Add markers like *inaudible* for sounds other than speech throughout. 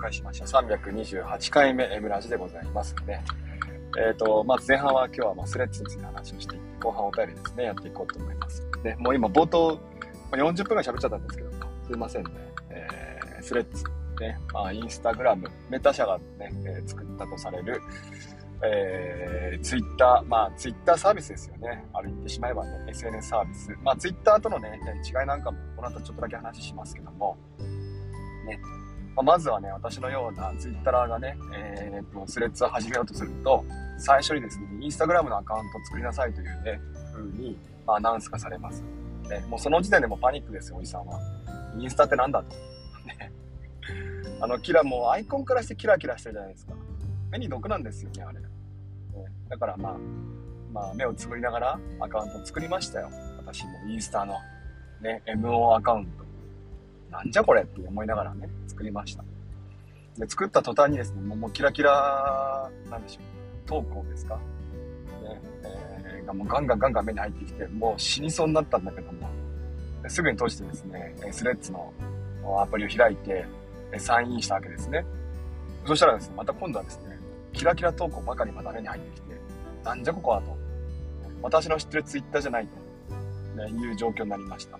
介しました328回目 M ラジでございますので、えっ、ー、と、まず前半は今日はまスレッズについて話をしていって、後半お便りですね、やっていこうと思います。で、もう今冒頭、40分ぐらい喋っちゃったんですけど、すいませんね。えー、スレッズ、ね、まあ、インスタグラム、メタ社がね、えー、作ったとされる、えー、ツイッター、まあ、ツイッターサービスですよね。ある言ってしまえばね、SNS サービス。まあ、ツイッターとのね、違いなんかも、この後ちょっとだけ話しますけども、ね。まあ、まずはね、私のようなツイッターがね、えー、と、スレッズを始めようとすると、最初にですね、インスタグラムのアカウントを作りなさいというね、風に、まあ、アナウンスがされます。ね、もうその時点でもパニックですよ、おじさんは。インスタってなんだと。ね。あの、キラ、もうアイコンからしてキラキラしてるじゃないですか。目に毒なんですよね、あれ。ねだからまあ、まあ、目をつぶりながらアカウントを作りましたよ。私もインスタのね、MO アカウント。なんじゃこれって思いながらね、作りました。で、作った途端にですね、もうもうキラキラ、なんでしょう、投稿ですかね、えー、がもうガンガンガンガン目に入ってきて、もう死にそうになったんだけども、すぐに閉じてですね、スレッズのアプリを開いて、サインインしたわけですね。そしたらですね、また今度はですね、キラキラ投稿ばかりまた目に入ってきて、なんじゃここはと。私の知ってるツイッターじゃないと、ね、いう状況になりました。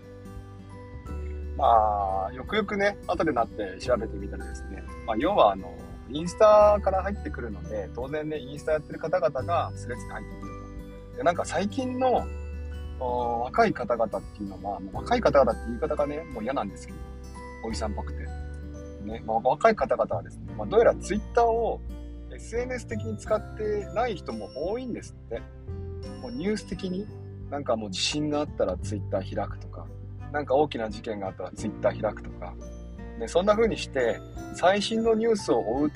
まあ、よくよくね、後でなって調べてみたらですね、まあ、要はあの、インスタから入ってくるので、当然ね、インスタやってる方々がスレッズに入ってくると。で、なんか最近の若い方々っていうのは、もう若い方々って言い方がね、もう嫌なんですけど、おじさんっぽくて。ね、まあ、若い方々はですね、まあ、どうやらツイッターを SNS 的に使ってない人も多いんですって。もうニュース的に、なんかもう地震があったら Twitter 開くと、なんか大きな事件があったら Twitter 開くとか、ね、そんな風にして、最新のニュースを追う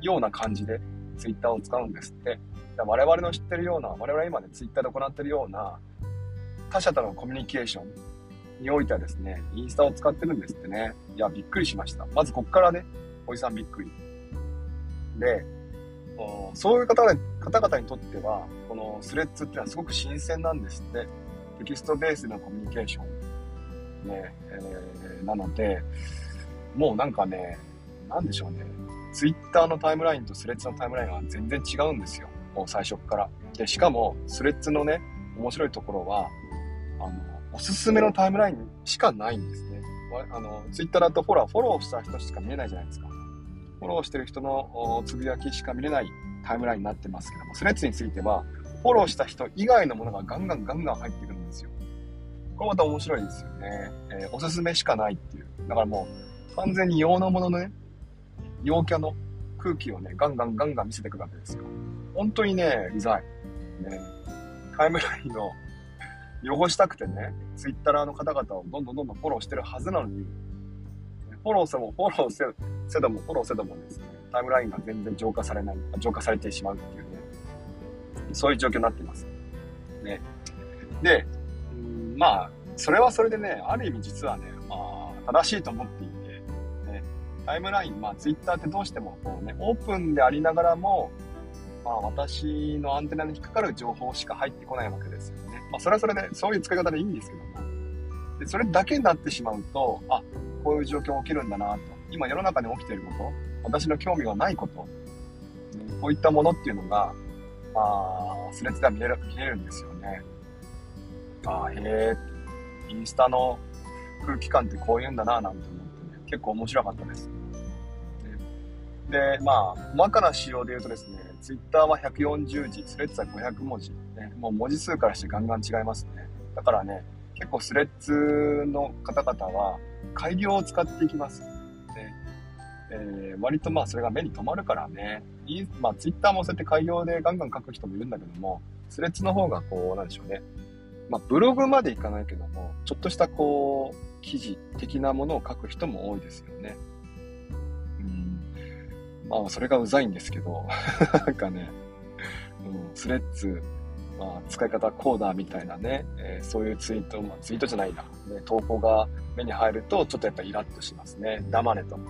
ような感じで Twitter を使うんですって。我々の知ってるような、我々今ね、Twitter で行ってるような、他者とのコミュニケーションにおいてはですね、インスタを使ってるんですってね。いや、びっくりしました。まずこっからね、おじさんびっくり。で、そういう方方々にとっては、このスレッズっていうのはすごく新鮮なんですって。テキストベースのコミュニケーション。ね、えー、なので、もうなんかね、なんでしょうね。ツイッターのタイムラインとスレッズのタイムラインは全然違うんですよ。もう最初から。で、しかも、スレッズのね、面白いところは、あの、おすすめのタイムラインしかないんですね。あの、ツイッターだとフォロー、フォローした人しか見えないじゃないですか。フォローしてる人のつぶやきしか見れないタイムラインになってますけども、スレッズについては、フォローした人以外のものがガンガンガンガン入ってくるんですよ。これまた面白いですよね。えー、おすすめしかないっていう。だからもう、完全に用のもののね、陽キャの空気をね、ガンガンガンガン見せてくるわけですよ。本当にね、うざい。ね。タイムラインを汚したくてね、ツイッターの方々をどんどんどんどんフォローしてるはずなのに、フォローせも、フォローせ、せども、フォローせどもですね、タイムラインが全然浄化されない、浄化されてしまうっていうね、そういう状況になっています。ね。で、まあ、それはそれでね、ある意味実はね、まあ、正しいと思っていて、ね、タイムライン、まあ、ツイッターってどうしてもこうね、オープンでありながらも、まあ、私のアンテナに引っかかる情報しか入ってこないわけですよね。まあ、それはそれで、そういう使い方でいいんですけども。で、それだけになってしまうと、あ、こういう状況起きるんだなと。今世の中に起きていること、私の興味がないこと、こういったものっていうのが、まあ、スレッズでは見れる見れるんですよね。あ、へえ、インスタの空気感ってこういうんだななんて思ってね、結構面白かったです。で、まあ、細かな仕様で言うとですね、ツイッターは140字、スレッズは500文字、ね。もう文字数からしてガンガン違いますね。だからね、結構スレッズの方々は改良を使っていきます。で、えー、割とまあそれが目に留まるからね、いまあツイッターもそうやって改良でガンガン書く人もいるんだけども、スレッズの方がこう、なんでしょうね。まあブログまでいかないけども、ちょっとしたこう、記事的なものを書く人も多いですよね。うん。まあそれがうざいんですけど、*laughs* なんかね、うん、スレッズ、まあ、使い方こうだみたいなね、えー、そういうツイート、まあ、ツイートじゃないな、ね、投稿が目に入ると、ちょっとやっぱイラッとしますね。黙れと。ね。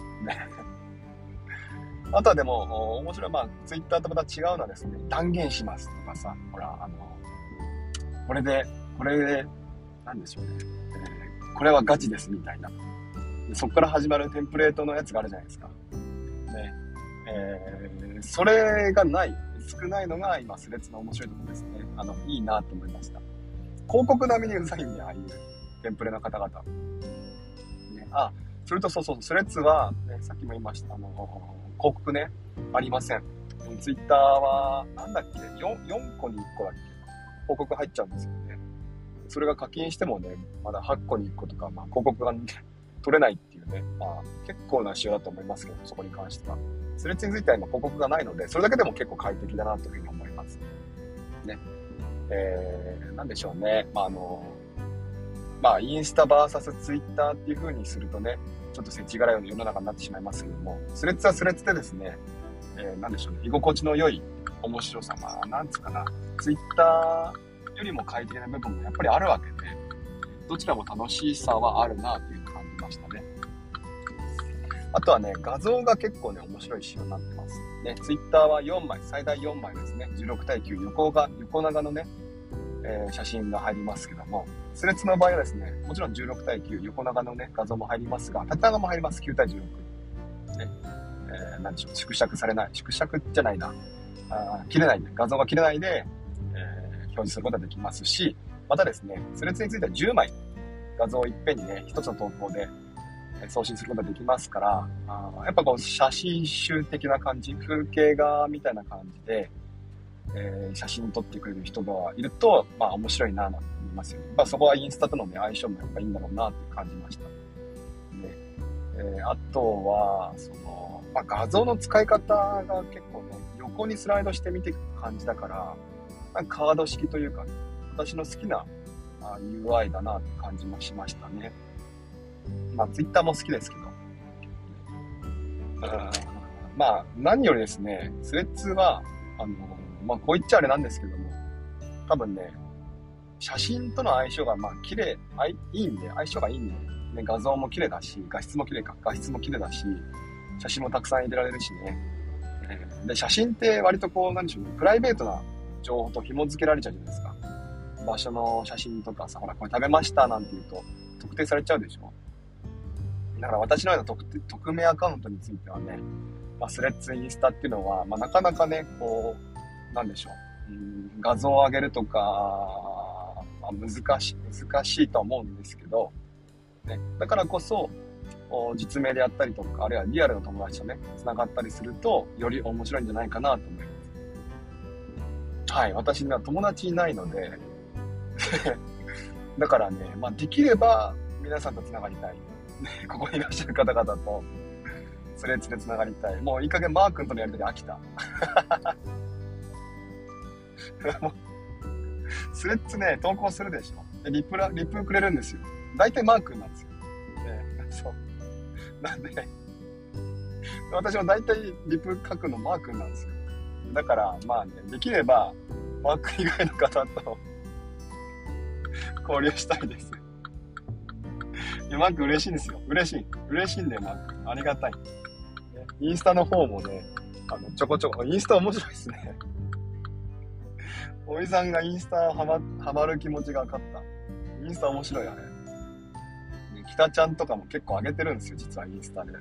*laughs* あとはでも、面白い、まあ、ツイッターとまた違うのはですね、断言しますとかさ、ほら、あの、これで、これ、なんでしょうね、えー、これはガチですみたいな。そこから始まるテンプレートのやつがあるじゃないですか。えー、それがない、少ないのが今、スレッズの面白いところですね。あの、いいなと思いました。広告並みにうざいんで、ああいうテンプレの方々。ね、あ、それとそうそう、スレッズは、ね、さっきも言いました、あの、広告ね、ありません。ツイッターは、なんだっけ 4, 4個に1個だっけ？広告入っちゃうんですよ。それが課金してもね、まだ8個に1個とか、まあ、広告が取れないっていうね、まあ、結構な仕様だと思いますけど、そこに関しては。スレッズについては今広告がないので、それだけでも結構快適だなというふうに思います。ね。えー、なんでしょうね。まあ、あの、まあ、インスタ VS ツイッターっていう風にするとね、ちょっと世知辛いような世の中になってしまいますけども、スレッズはスレッズでですね、えー、なんでしょうね、居心地の良い面白さ、まあ、なんつうかな、ツイッターよりも快適な部分もやっぱりあるわけで、どちらも楽しさはあるなという感じましたね。あとはね、画像が結構ね、面白い仕様になってます。ね、ツイッターは4枚、最大4枚ですね。16対9、横が、横長のね、えー、写真が入りますけども、スレッズの場合はですね、もちろん16対9、横長のね、画像も入りますが、縦長も入ります、9対16。ね、えー、なんでしょう、縮尺されない、縮尺じゃないな、あ切れないで、画像が切れないで、表示することができますし、またですね、スレッズについては10枚画像をいっぺんにね、1つの投稿で送信することができますから、あやっぱこう写真集的な感じ、風景画みたいな感じで、えー、写真撮ってくれる人がいると、まあ面白いなと思いますよね。まあそこはインスタとのね、相性もやっぱいいんだろうなって感じました。で、えー、あとは、その、まあ画像の使い方が結構ね、横にスライドして見ていく感じだから、カード式というか、私の好きな UI だなって感じもしましたね。まあ、ツイッターも好きですけど。まあ、何よりですね、スレッズは、あの、まあ、こう言っちゃあれなんですけども、多分ね、写真との相性が、まあ、綺麗、いいんで、相性がいいんで、ね、画像も綺麗だし、画質も綺麗か、画質も綺麗だし、写真もたくさん入れられるしね。で、写真って割とこう、なんでしょうね、プライベートな情報と紐付けられちゃうじゃないですか。場所の写真とかさ、ほら、これ食べましたなんて言うと、特定されちゃうでしょだから私のような匿匿名アカウントについてはね、まあ、スレッズ、インスタっていうのは、まあ、なかなかね、こう、なんでしょう、ん画像を上げるとか、まあ、難しい、難しいとは思うんですけど、ね、だからこそ、実名でやったりとか、あるいはリアルの友達とね、繋がったりすると、より面白いんじゃないかなと思います。はい、私には友達いないので *laughs* だからね、まあ、できれば皆さんと繋がりたい。ここにいらっしゃる方々と、スレッズで繋がりたい。もういい加減マー君とのやりとり飽きた。スレッズね、投稿するでしょ。で、リプラ、リプくれるんですよ。大体マー君なんですよ。ね、そう。なんで、私も大体リプ書くのマー君なんですよ。だから、まあね、できれば、マーク以外の方と交流したいです。いや、マック嬉しいんですよ。嬉しい。嬉しいんだよ、マック。ありがたい。インスタの方もね、あの、ちょこちょこ、インスタ面白いですね。*laughs* おじさんがインスタハマ、ハマる気持ちが分かった。インスタ面白いあれ。北ちゃんとかも結構上げてるんですよ、実はインスタで。で、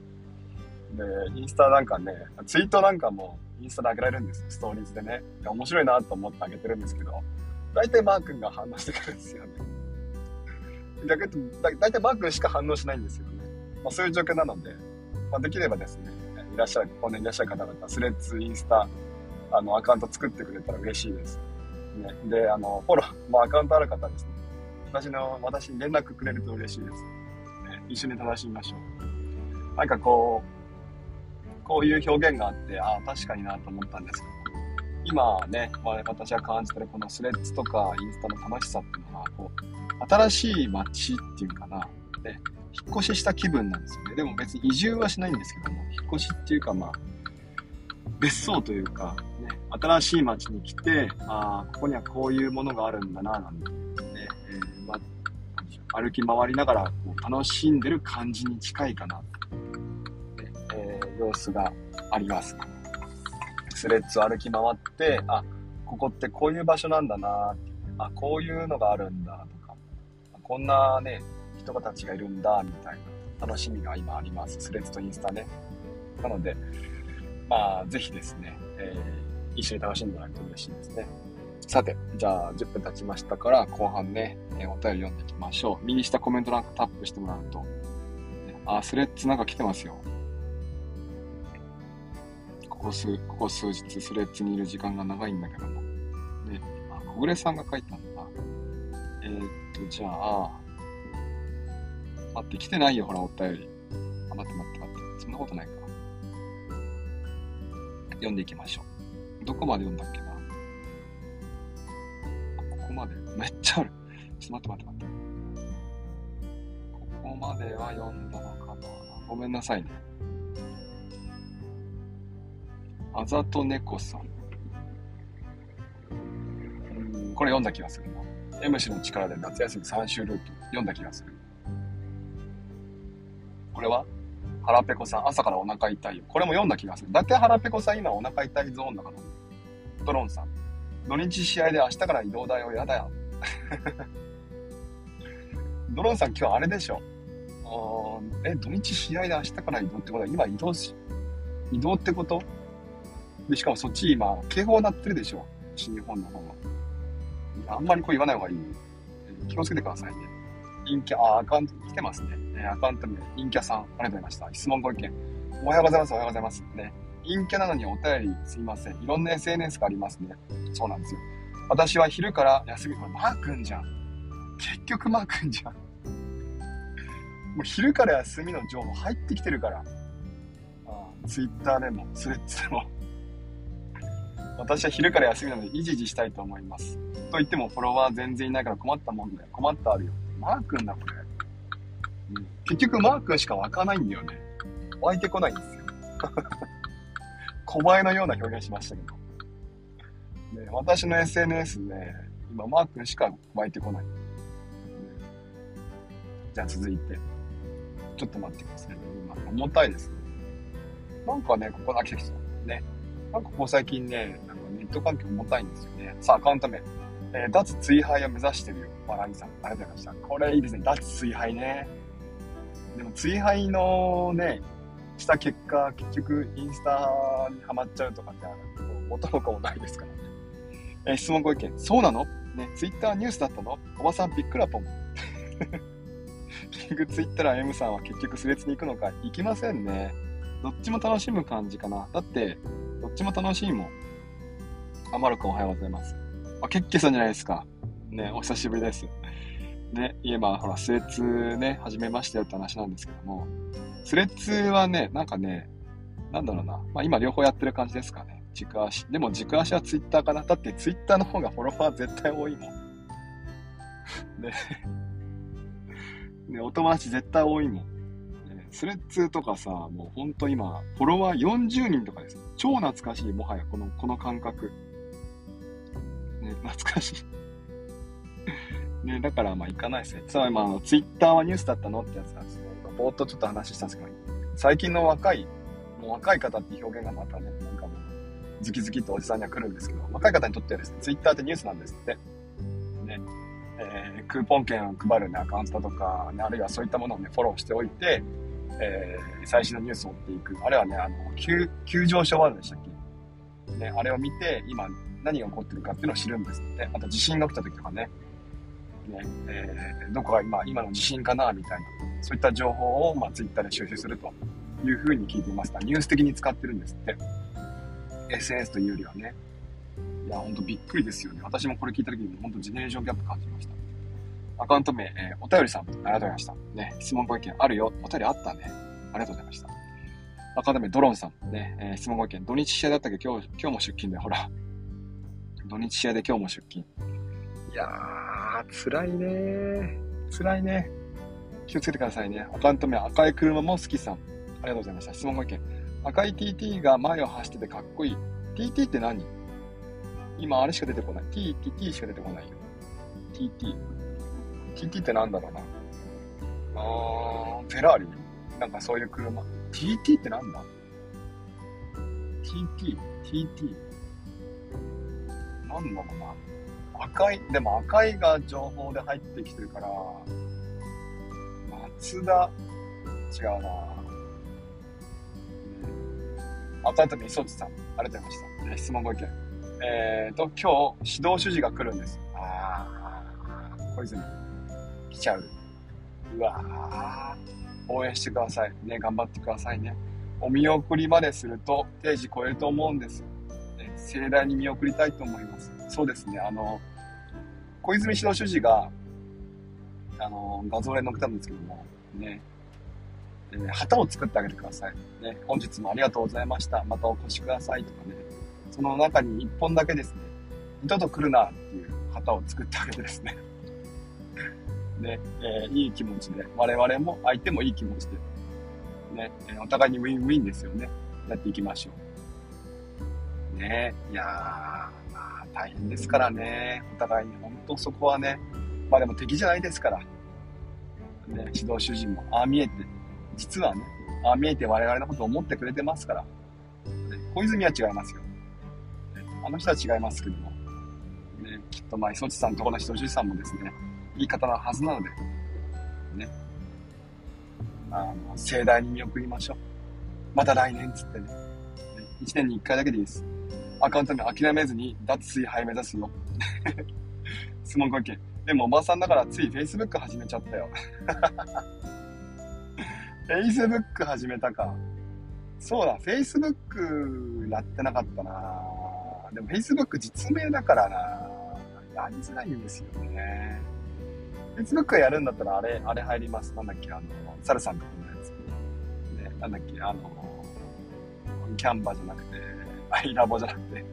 インスタなんかね、ツイートなんかもインスタで上げられるんですよ、ストーリーズでね。面白いなと思って上げてるんですけど、大体マー君が反応してくるんですよね。逆に言うと、大体マー君しか反応しないんですよね。まあ、そういう状況なので、まあ、できればですね、いらっしゃる、ここにいらっしゃる方々、スレッズ、インスタ、あの、アカウント作ってくれたら嬉しいです。ね、で、あの、フォロー、まあ、アカウントある方ですね、私の、私に連絡くれると嬉しいです。ね、一緒に楽しみましょう。なんかこう、こういう表現があって、ああ、確かになと思ったんですけど、今ね、まあ、私が感じてるこのスレッズとかインスタの楽しさっていうのは、こう、新しい街っていうかな、ね、引っ越しした気分なんですよね。でも別に移住はしないんですけども、引っ越しっていうかまあ、別荘というか、ね、新しい街に来て、ああ、ここにはこういうものがあるんだな、なんてね、えー、まあ、歩き回りながらこう楽しんでる感じに近いかな、えー、様子があります。スレッズを歩き回って、あ、ここってこういう場所なんだなあ、こういうのがあるんだとか、こんなね、人たちがいるんだ、みたいな楽しみが今あります。スレッズとインスタね。なので、まあ、ぜひですね、えー、一緒に楽しんでもらえると嬉しいですね。さて、じゃあ10分経ちましたから、後半ね、えー、お便り読んでいきましょう。右下コメント欄タップしてもらうと、ね、あ、スレッズなんか来てますよ。ここ数、ここ数日スレッズにいる時間が長いんだけども。ね、あ、小暮さんが書いたんだ。えー、っと、じゃあ、待って、来てないよ、ほら、お便り。あ、待って待って待って。そんなことないか。読んでいきましょう。どこまで読んだっけなここまで？めっちゃある。ちょっと待って待って待って。ここまでは読んだのかなごめんなさいね。あざと猫さん。うん、これ読んだ気がするな。M 氏の力で夏休み3週ルート読んだ気がする。これは？腹ペコさん、朝からお腹痛いよ。これも読んだ気がする。だって腹ペコさん、今お腹痛いゾーンだから。ドローンさん。土日試合で明日から移動だよ。やだよ。*laughs* ドローンさん、今日あれでしょ。え、土日試合で明日から移動ってことは、今移動し、移動ってこと？で、しかもそっち今、警報鳴ってるでしょ？西日本の方は。あんまりこう言わない方がいい。気をつけてくださいね。陰キャ、あ、アカウント来てますね。えアカウント名、陰キャさん、ありがとうございました。質問ご意見。おはようございます、おはようございます。ね。陰キャなのにお便りすいません。いろんな SNS がありますね。そうなんですよ。私は昼から休み、これマー君じゃん。結局マー君じゃん。*laughs* もう昼から休みの情報入ってきてるから。あツイッターでも、スレッズでも。私は昼から休みなので、いじいじしたいと思います。と言っても、フォロワー全然いないから困ったもんだよ。困ったあるよ。マー君だ、これ。結局マー君しか湧かないんだよね。湧いてこないんですよ。*laughs* 小映えのような表現しましたけど。ね、私の SNS ね、今マー君しか湧いてこない。じゃあ続いて。ちょっと待ってくださいね。今、重たいですね。なんかね、ここだけ来た。ね。なんかここ最近ね、なんかネット環境重たいんですよね。さあ、アカウント名。えー、脱追廃を目指してるよ。笑いさん。ありがとうございました。これいいですね。脱追廃ね。でも、追廃のね、した結果、結局、インスタにはまっちゃうとかって、元も子もないですからね。えー、質問ご意見。そうなの？ね、ツイッターニュースだったの？おばさんびっくらぽん。*laughs* 結局、ツイッター M さんは結局、スレッに行くのか？行きませんね。どっちも楽しむ感じかな。だって、どっちも楽しいもん。あまるくんおはようございます。あ、ケッケさんじゃないですか。ね、お久しぶりです。ね、いえば、ほら、スレッズね、始めましたよって話なんですけども、スレッズはね、なんかね、なんだろうな、まあ今両方やってる感じですかね。軸足。でも軸足はツイッターかな。だってツイッターの方がフォロワー絶対多いもん。ね。*laughs* ね、お友達絶対多いもん。スレッズとかさ、もうほんと今、フォロワー40人とかです。超懐かしい、もはやこの、この感覚。ね、懐かしい。*laughs* ね、だからまあ行かないですね。つまりまあ、ツイッターはニュースだったのってやつなんですね。ぼーっとちょっと話したんですけど、最近の若い、もう若い方っていう表現がまたね、なんかもう、ズキズキとおじさんには来るんですけど、若い方にとってはですね、ツイッターってニュースなんですって。ね。えー、クーポン券を配るね、アカウントとか、ね、あるいはそういったものをね、フォローしておいて、えー、最新のニュースを追っていく。あるいはね、あの、急、急上昇ワードでしたっけ？ね、あれを見て、今、何が起こってるかっていうのを知るんですって。あと地震が起きた時とかね、ね、えー、どこが今、今の地震かなみたいな、そういった情報を、まあ、ツイッターで収集するというふうに聞いていました。ニュース的に使ってるんですって。SNS というよりはね。いや、ほんとびっくりですよね。私もこれ聞いた時に、ほんとジェネレーションギャップ感じました。アカウント名、えー、お便りさん、ありがとうございました。ね、質問ご意見あるよ。お便りあったね。ありがとうございました。アカウント名、ドロンさん、ね、えー、質問ご意見。土日試合だったけ？ど、今日、今日も出勤だよ。ほら。土日試合で今日も出勤。いやー、辛いね辛いね。気をつけてくださいね。アカウント名、赤い車も好きさん。ありがとうございました。質問ご意見。赤い TT が前を走っててかっこいい。TT って何？今あれしか出てこない。T、TT しか出てこないよ。TT。TT って何だろうな。あー、フェラーリ？なんかそういう車。TT ってなんだ ?TT、TT。なんだろうな。赤い、でも赤いが情報で入ってきてるから、松田、違うな。赤富そちさん、ありがとうございました。ね、質問ご意見。えっ、ー、と、今日、指導主事が来るんです。ああ、小泉。来ちゃう。うわ応援してください。ね、頑張ってくださいね。お見送りまですると定時超えると思うんです。ね、盛大に見送りたいと思います。そうですね、あの、小泉指導主事が、あの、画像で載っけたんですけども、ね、え、旗を作ってあげてください。ね、本日もありがとうございました。またお越しくださいとかね、その中に1本だけですね、二度と来るなっていう旗を作ってあげてですね、ね、えー、いい気持ちで、我々も相手もいい気持ちで、ね、えお互いにウィンウィンですよね。やっていきましょう。ね、いやー、まあ大変ですからね、お互いに、本当そこはね、まあでも敵じゃないですから、ね、指導主人も、ああ見えて、実はね、ああ見えて我々のことを思ってくれてますから、ね、小泉は違いますよ。あの人は違いますけども、ね、きっとまあ、磯地さんとこの人主さんもですね、いい方なはずなので、ね、あの、盛大に見送りましょう。また来年つってね。1年に1回だけでいいです。アカウントに諦めずに脱水杯目指すよ。*laughs* 質問ご意見。でもおばさんだからつい Facebook 始めちゃったよ。*laughs* Facebook 始めたか。そうだ、Facebook やってなかったなでも Facebook 実名だからなやりづらいんですよね。Facebook やるん。だったらあれ、あれ入ります。なん。だっけ、あの、サルさん。とこのやつ。ね、なん。だっけ、あの、キャンバじゃなくて、アイラボじゃなくて、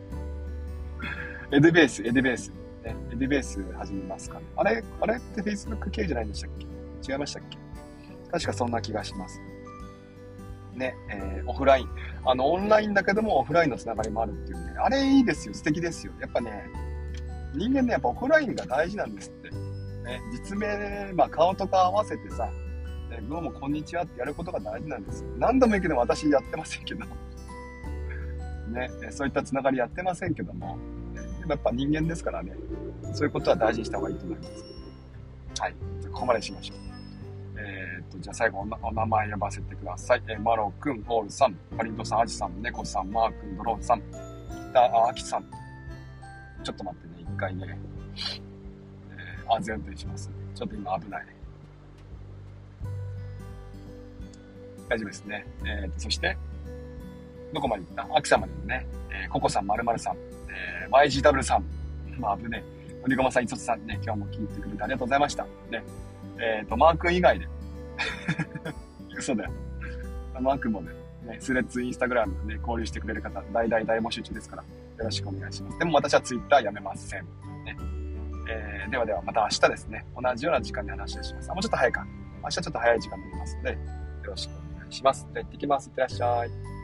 エデベース、エデベース。ね、エデベース始めますかね。あれ、あれって Facebook 系じゃないん。でしたっけ違いましたっけ確かそん。な気がします。ね、えー、オフライン。あの、オンラインだけどもオフラインのつながりもあるっていうね。あれいいですよ。素敵ですよ。やっぱね、人間ね、やっぱオフラインが大事なん。ですって。ね、実名、まあ顔とか合わせてさ、ね、どうもこんにちはってやることが大事なんですよ。何度も言うけど私やってませんけど。*laughs* ね、そういったつながりやってませんけども、やっぱ人間ですからね、そういうことは大事にした方がいいと思います。はい。ここまでしましょう。えー、っと、じゃあ最後お名前呼ばせてください。えー、マロくん、オールさん、パリントさん、アジさん、ネコさん、マー君、ドローンさん、北アキさん。ちょっと待ってね、一回ね、安全運転します。ちょっと今危ない。大丈夫ですね。えー、と、そして、どこまで行った？アキさんまでね、えー、ココさん、まるまるさん、えー、YGW さん、まあ危ねえ。のりごまさん、いつつさんね、今日も聞いてくれてありがとうございました。ね。えっ、ー、と、マー君以外で。*laughs* 嘘だよ。マー君もね、ね、スレッズ、インスタグラムで、ね、交流してくれる方、大大大募集中ですから、よろしくお願いします。でも私はツイッターやめません。えー、ではでは、また明日ですね、同じような時間に話をします。あ、もうちょっと早いか。明日ちょっと早い時間になりますので、よろしくお願いします。じゃあ行ってきます。いってらっしゃい。